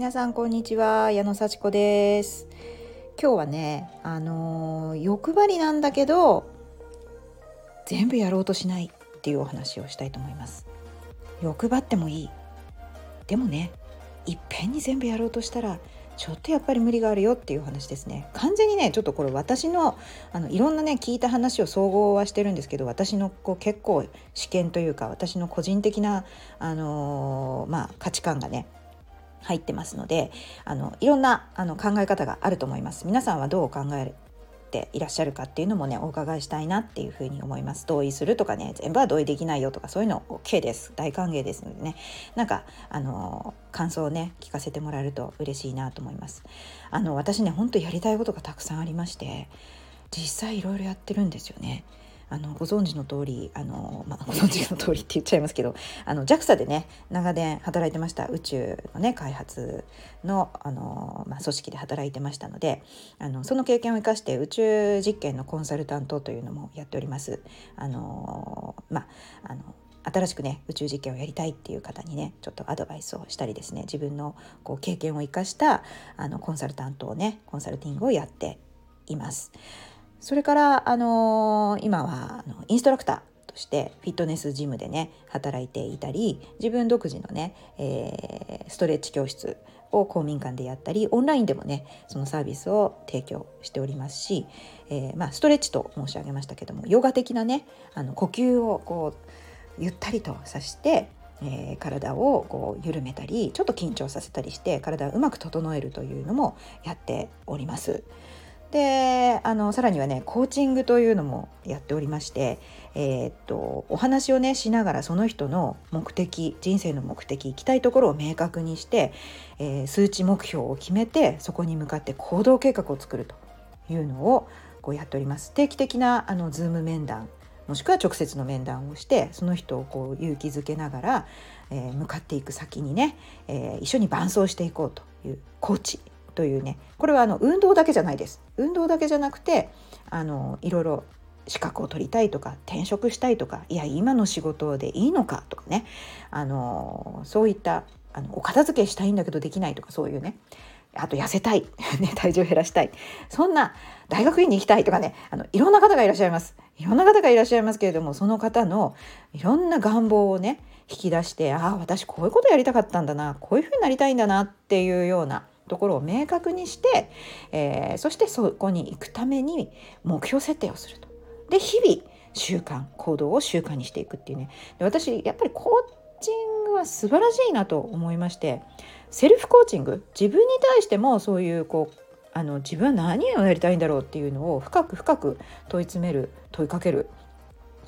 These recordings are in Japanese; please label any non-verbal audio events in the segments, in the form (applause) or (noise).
皆さんこんにちは矢野幸子です。今日はねあのー、欲張りなんだけど全部やろうとしないっていうお話をしたいと思います。欲張ってもいい。でもねいっぺんに全部やろうとしたらちょっとやっぱり無理があるよっていう話ですね。完全にねちょっとこれ私のあのいろんなね聞いた話を総合はしてるんですけど私のこう結構試験というか私の個人的な、あのー、まあ、価値観がね入ってますのであのいろんなあの考え方があると思います。皆さんはどう考えていらっしゃるかっていうのもねお伺いしたいなっていうふうに思います。同意するとかね全部は同意できないよとかそういうの OK です。大歓迎ですのでね。なんかあの感想をね聞かせてもらえると嬉しいなと思います。あの私ねほんとやりたいことがたくさんありまして実際いろいろやってるんですよね。あのご存知の通りあの、まあ、(laughs) ご存知の通りって言っちゃいますけどあの JAXA でね長年働いてました宇宙のね開発のあの、まあ、組織で働いてましたのであのその経験を生かして宇宙実験のコンサルタントというのもやっております。あのまあの新しくね宇宙実験をやりたいっていう方にねちょっとアドバイスをしたりですね自分のこう経験を生かしたあのコンサルタントをねコンサルティングをやっています。それから、あのー、今はあのインストラクターとしてフィットネスジムでね働いていたり自分独自のね、えー、ストレッチ教室を公民館でやったりオンラインでもねそのサービスを提供しておりますし、えー、まあ、ストレッチと申し上げましたけどもヨガ的なねあの呼吸をこうゆったりとさして、えー、体をこう緩めたりちょっと緊張させたりして体をうまく整えるというのもやっております。であのさらにはねコーチングというのもやっておりまして、えー、っとお話をねしながらその人の目的人生の目的行きたいところを明確にして、えー、数値目標を決めてそこに向かって行動計画を作るというのをこうやっております。定期的なあのズーム面談もしくは直接の面談をしてその人をこう勇気づけながら、えー、向かっていく先にね、え、一緒に伴走していこうというコーチというねこれはあの運動だけじゃないです。運動だけじゃなくてあのいろいろ資格を取りたいとか転職したいとかいや今の仕事でいいのかとかね。あのそういったあのお片付けしたいんだけどできないとかそういうね。あと痩せたい、(laughs) ね、体重を減らしたい。そんな大学院に行きたいとかね。あのいろんな方がいらっしゃいます。いろんな方がいらっしゃいますけれどもその方のいろんな願望をね引き出してああ私こういうことやりたかったんだなこういうふうになりたいんだなっていうようなところを明確にして、えー、そしてそこに行くために目標設定をすると。で日々習慣行動を習慣にしていくっていうねで私やっぱりコーチングは素晴らしいなと思いましてセルフコーチング自分に対してもそういうこうあの自分は何をやりたいんだろうっていうのを深く深く問い詰める問いかける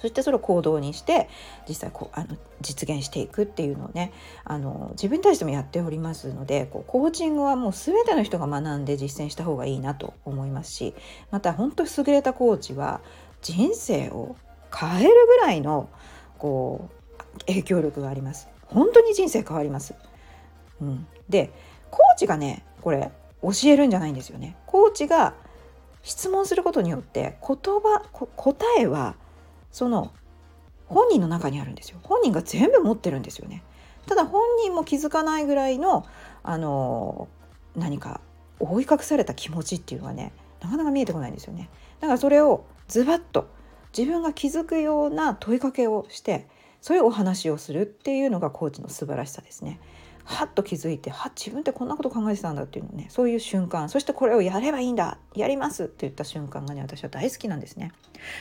そしてそれを行動にして実際こうあの実現していくっていうのをねあの自分に対してもやっておりますのでこうコーチングはもう全ての人が学んで実践した方がいいなと思いますしまた本当優れたコーチは人生を変えるぐらいのこう影響力があります。本当に人生変わります。うん、でコーチがねこれ教えるんじゃないんですよね。コーチが質問することによって言葉答えはその本人の中にあるんですよ。本人が全部持ってるんですよね。ただ本人も気づかないぐらいのあの何か覆い隠された気持ちっていうのがねなかなか見えてこないんですよね。だからそれをズバッと自分が気づくような問いかけをしてそういうお話をするっていうのがコーチの素晴らしさですね。はっと気づいては自分ってこんなこと考えてたんだっていうのねそういう瞬間そしてこれをやればいいんだやりますって言った瞬間がね私は大好きなんですね。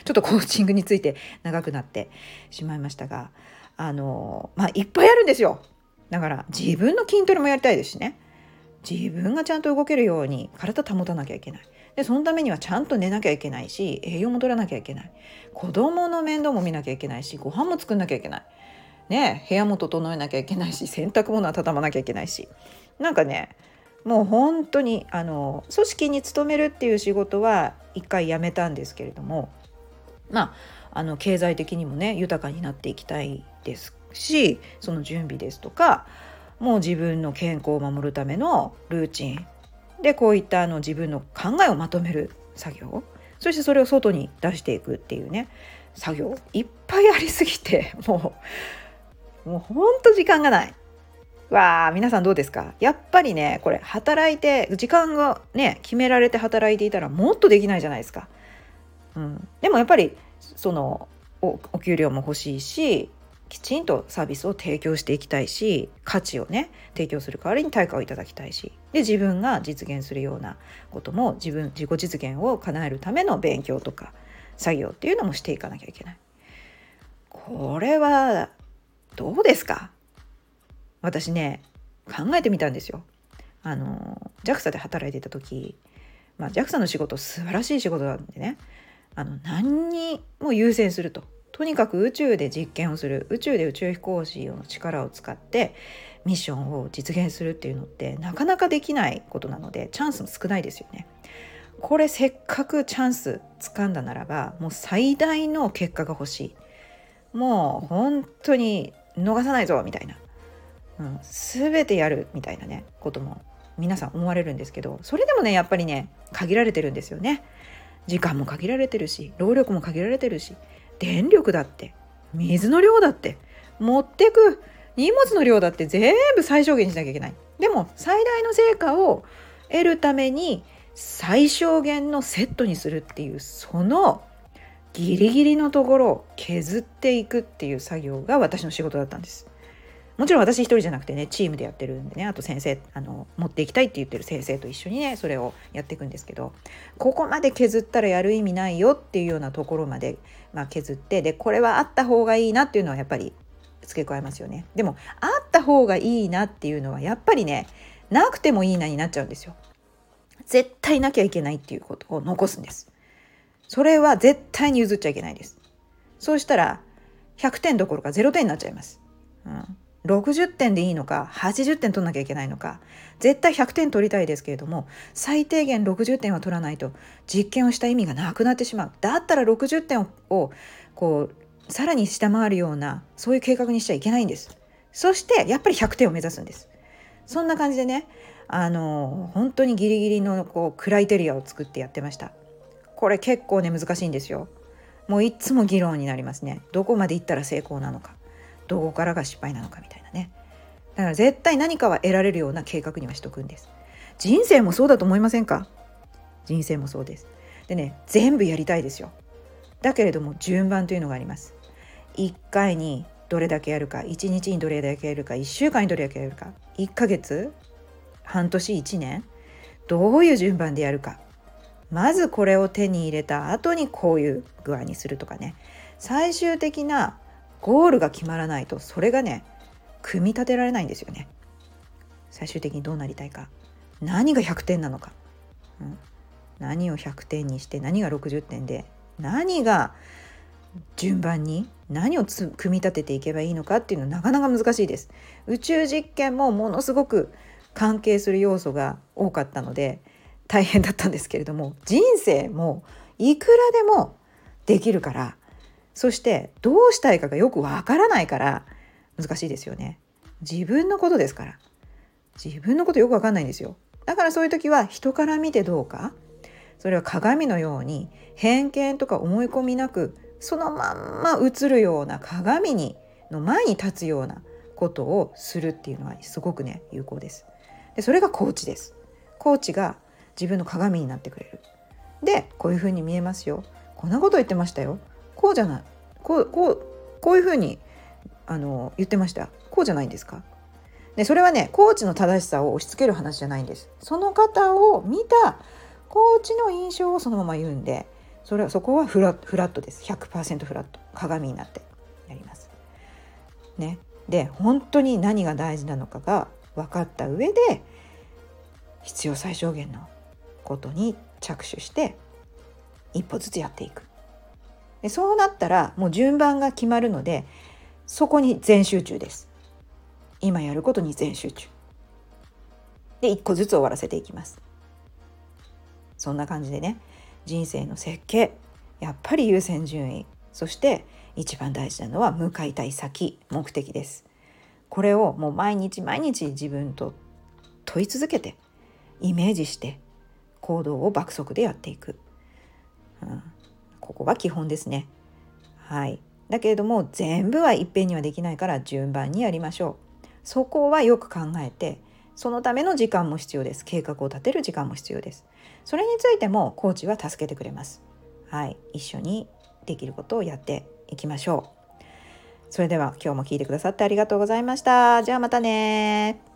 ちょっとコーチングについて長くなってしまいましたがあのまあいっぱいあるんですよ。だから自分の筋トレもやりたいですしね。自分がちゃんと動けるように体保たなきゃいけない。でそのためにはちゃんと寝なきゃいけないし栄養も取らなきゃいけない。子供の面倒も見なきゃいけないしご飯も作んなきゃいけない。ね部屋も整えなきゃいけないし (laughs) 洗濯物は畳まなきゃいけないし。なんかねもう本当にあの組織に勤めるっていう仕事は一回辞めたんですけれどもまああの経済的にもね豊かになっていきたいですしその準備ですとかもう自分の健康を守るためのルーチン。でこういったあの自分の考えをまとめる作業。そしてそれを外に出していくっていうね作業。いっぱいありすぎてもうもうほんと時間がない。わあ皆さんどうですか？やっぱりねこれ働いて時間がね決められて働いていたらもっとできないじゃないですか。うん、でもやっぱりそのお給料も欲しいしきちんとサービスを提供していきたいし価値をね提供する代わりに対価をいただきたいしで自分が実現するようなことも自分自己実現を叶えるための勉強とか作業っていうのもしていかなきゃいけない。これはどうですか？私ね考えてみたんですよ。あの JAXA で働いてた時、まあ、JAXA の仕事素晴らしい仕事なんでね。あの何にも優先すると。とにかく宇宙で実験をする。宇宙で宇宙飛行士の力を使ってミッションを実現するっていうのってなかなかできないことなのでチャンスも少ないですよね。これせっかくチャンスつかんだならばもう最大の結果が欲しい。もう本当に逃さないぞみたいなうん、全てやるみたいなねことも皆さん思われるんですけどそれでもねやっぱりね限られてるんですよね。時間も限られてるし労力も限られてるし電力だって水の量だって持ってく荷物の量だって全部最小限にしなきゃいけない。でも最大の成果を得るために最小限のセットにするっていうそのギリギリのところを削っていくっていう作業が私の仕事だったんです。もちろん私一人じゃなくてねチームでやってるんでねあと先生あの持っていきたいって言ってる先生と一緒にねそれをやっていくんですけどここまで削ったらやる意味ないよっていうようなところまで、まあ、削ってでこれはあった方がいいなっていうのはやっぱり付け加えますよね。でもあった方がいいなっていうのはやっぱりねなくてもいいなになっちゃうんですよ。絶対なきゃいけないっていうことを残すんです。それは絶対に譲っちゃいけないです。そうしたら100点どころか0点になっちゃいます、うん。60点でいいのか80点取んなきゃいけないのか絶対100点取りたいですけれども最低限60点は取らないと実験をした意味がなくなってしまう。だったら60点をこうさらに下回るようなそういう計画にしちゃいけないんです。そしてやっぱり100点を目指すんです。そんな感じでねあの本当にギリギリのこうクライテリアを作ってやってました。これ結構ね難しいんですよ。もういつも議論になりますね。どこまでいったら成功なのか。どこからが失敗なのかみたいなね。だから絶対何かは得られるような計画にはしとくんです。人生もそうだと思いませんか？人生もそうです。でね全部やりたいですよ。だけれども順番というのがあります。1回にどれだけやるか1日にどれだけやるか1週間にどれだけやるか。1ヶ月？半年？1年？どういう順番でやるか。まずこれを手に入れた後にこういう具合にするとかね。最終的なゴールが決まらないとそれがね組み立てられないんですよね。最終的にどうなりたいか。何が100点なのか、うん、何を100点にして何が60点で何が順番に何を組み立てていけばいいのかっていうのはなかなか難しいです。宇宙実験もものすごく関係する要素が多かったので大変だったんですけれども人生もいくらでもできるからそしてどうしたいかがよくわからないから難しいですよね。自分のことですから。自分のことよくわかんないんですよ。だからそういう時は人から見てどうかそれは鏡のように偏見とか思い込みなくそのまんま映るような鏡にの前に立つようなことをするっていうのはすごくね有効です。でそれがコーチです。コーチが自分の鏡になってくれる。でこういうふうに見えますよ。こんなこと言ってましたよ。こうじゃないこうこうこういうふうにあの言ってましたこうじゃないんですかでそれはねコーチの正しさを押し付ける話じゃないんですその方を見たコーチの印象をそのまま言うんでそれはそこはフラフラットです100%フラット鏡になってやります。ね、で本当に何が大事なのかが分かった上で必要最小限のことに着手して一歩ずつやっていく。でそうなったらもう順番が決まるのでそこに全集中です。今やることに全集中。で一個ずつ終わらせていきます。そんな感じでね人生の設計やっぱり優先順位そして一番大事なのは向かいたい先目的です。これをもう毎日毎日自分と問い続けてイメージして行動を爆速でやっていく、うん、ここが基本ですね。はい。だけれども全部はいっぺんにはできないから順番にやりましょう。そこはよく考えてそのための時間も必要です。計画を立てる時間も必要です。それについてもコーチは助けてくれます。はい。一緒にできることをやっていきましょう。それでは今日も聞いてくださってありがとうございました。じゃあまたね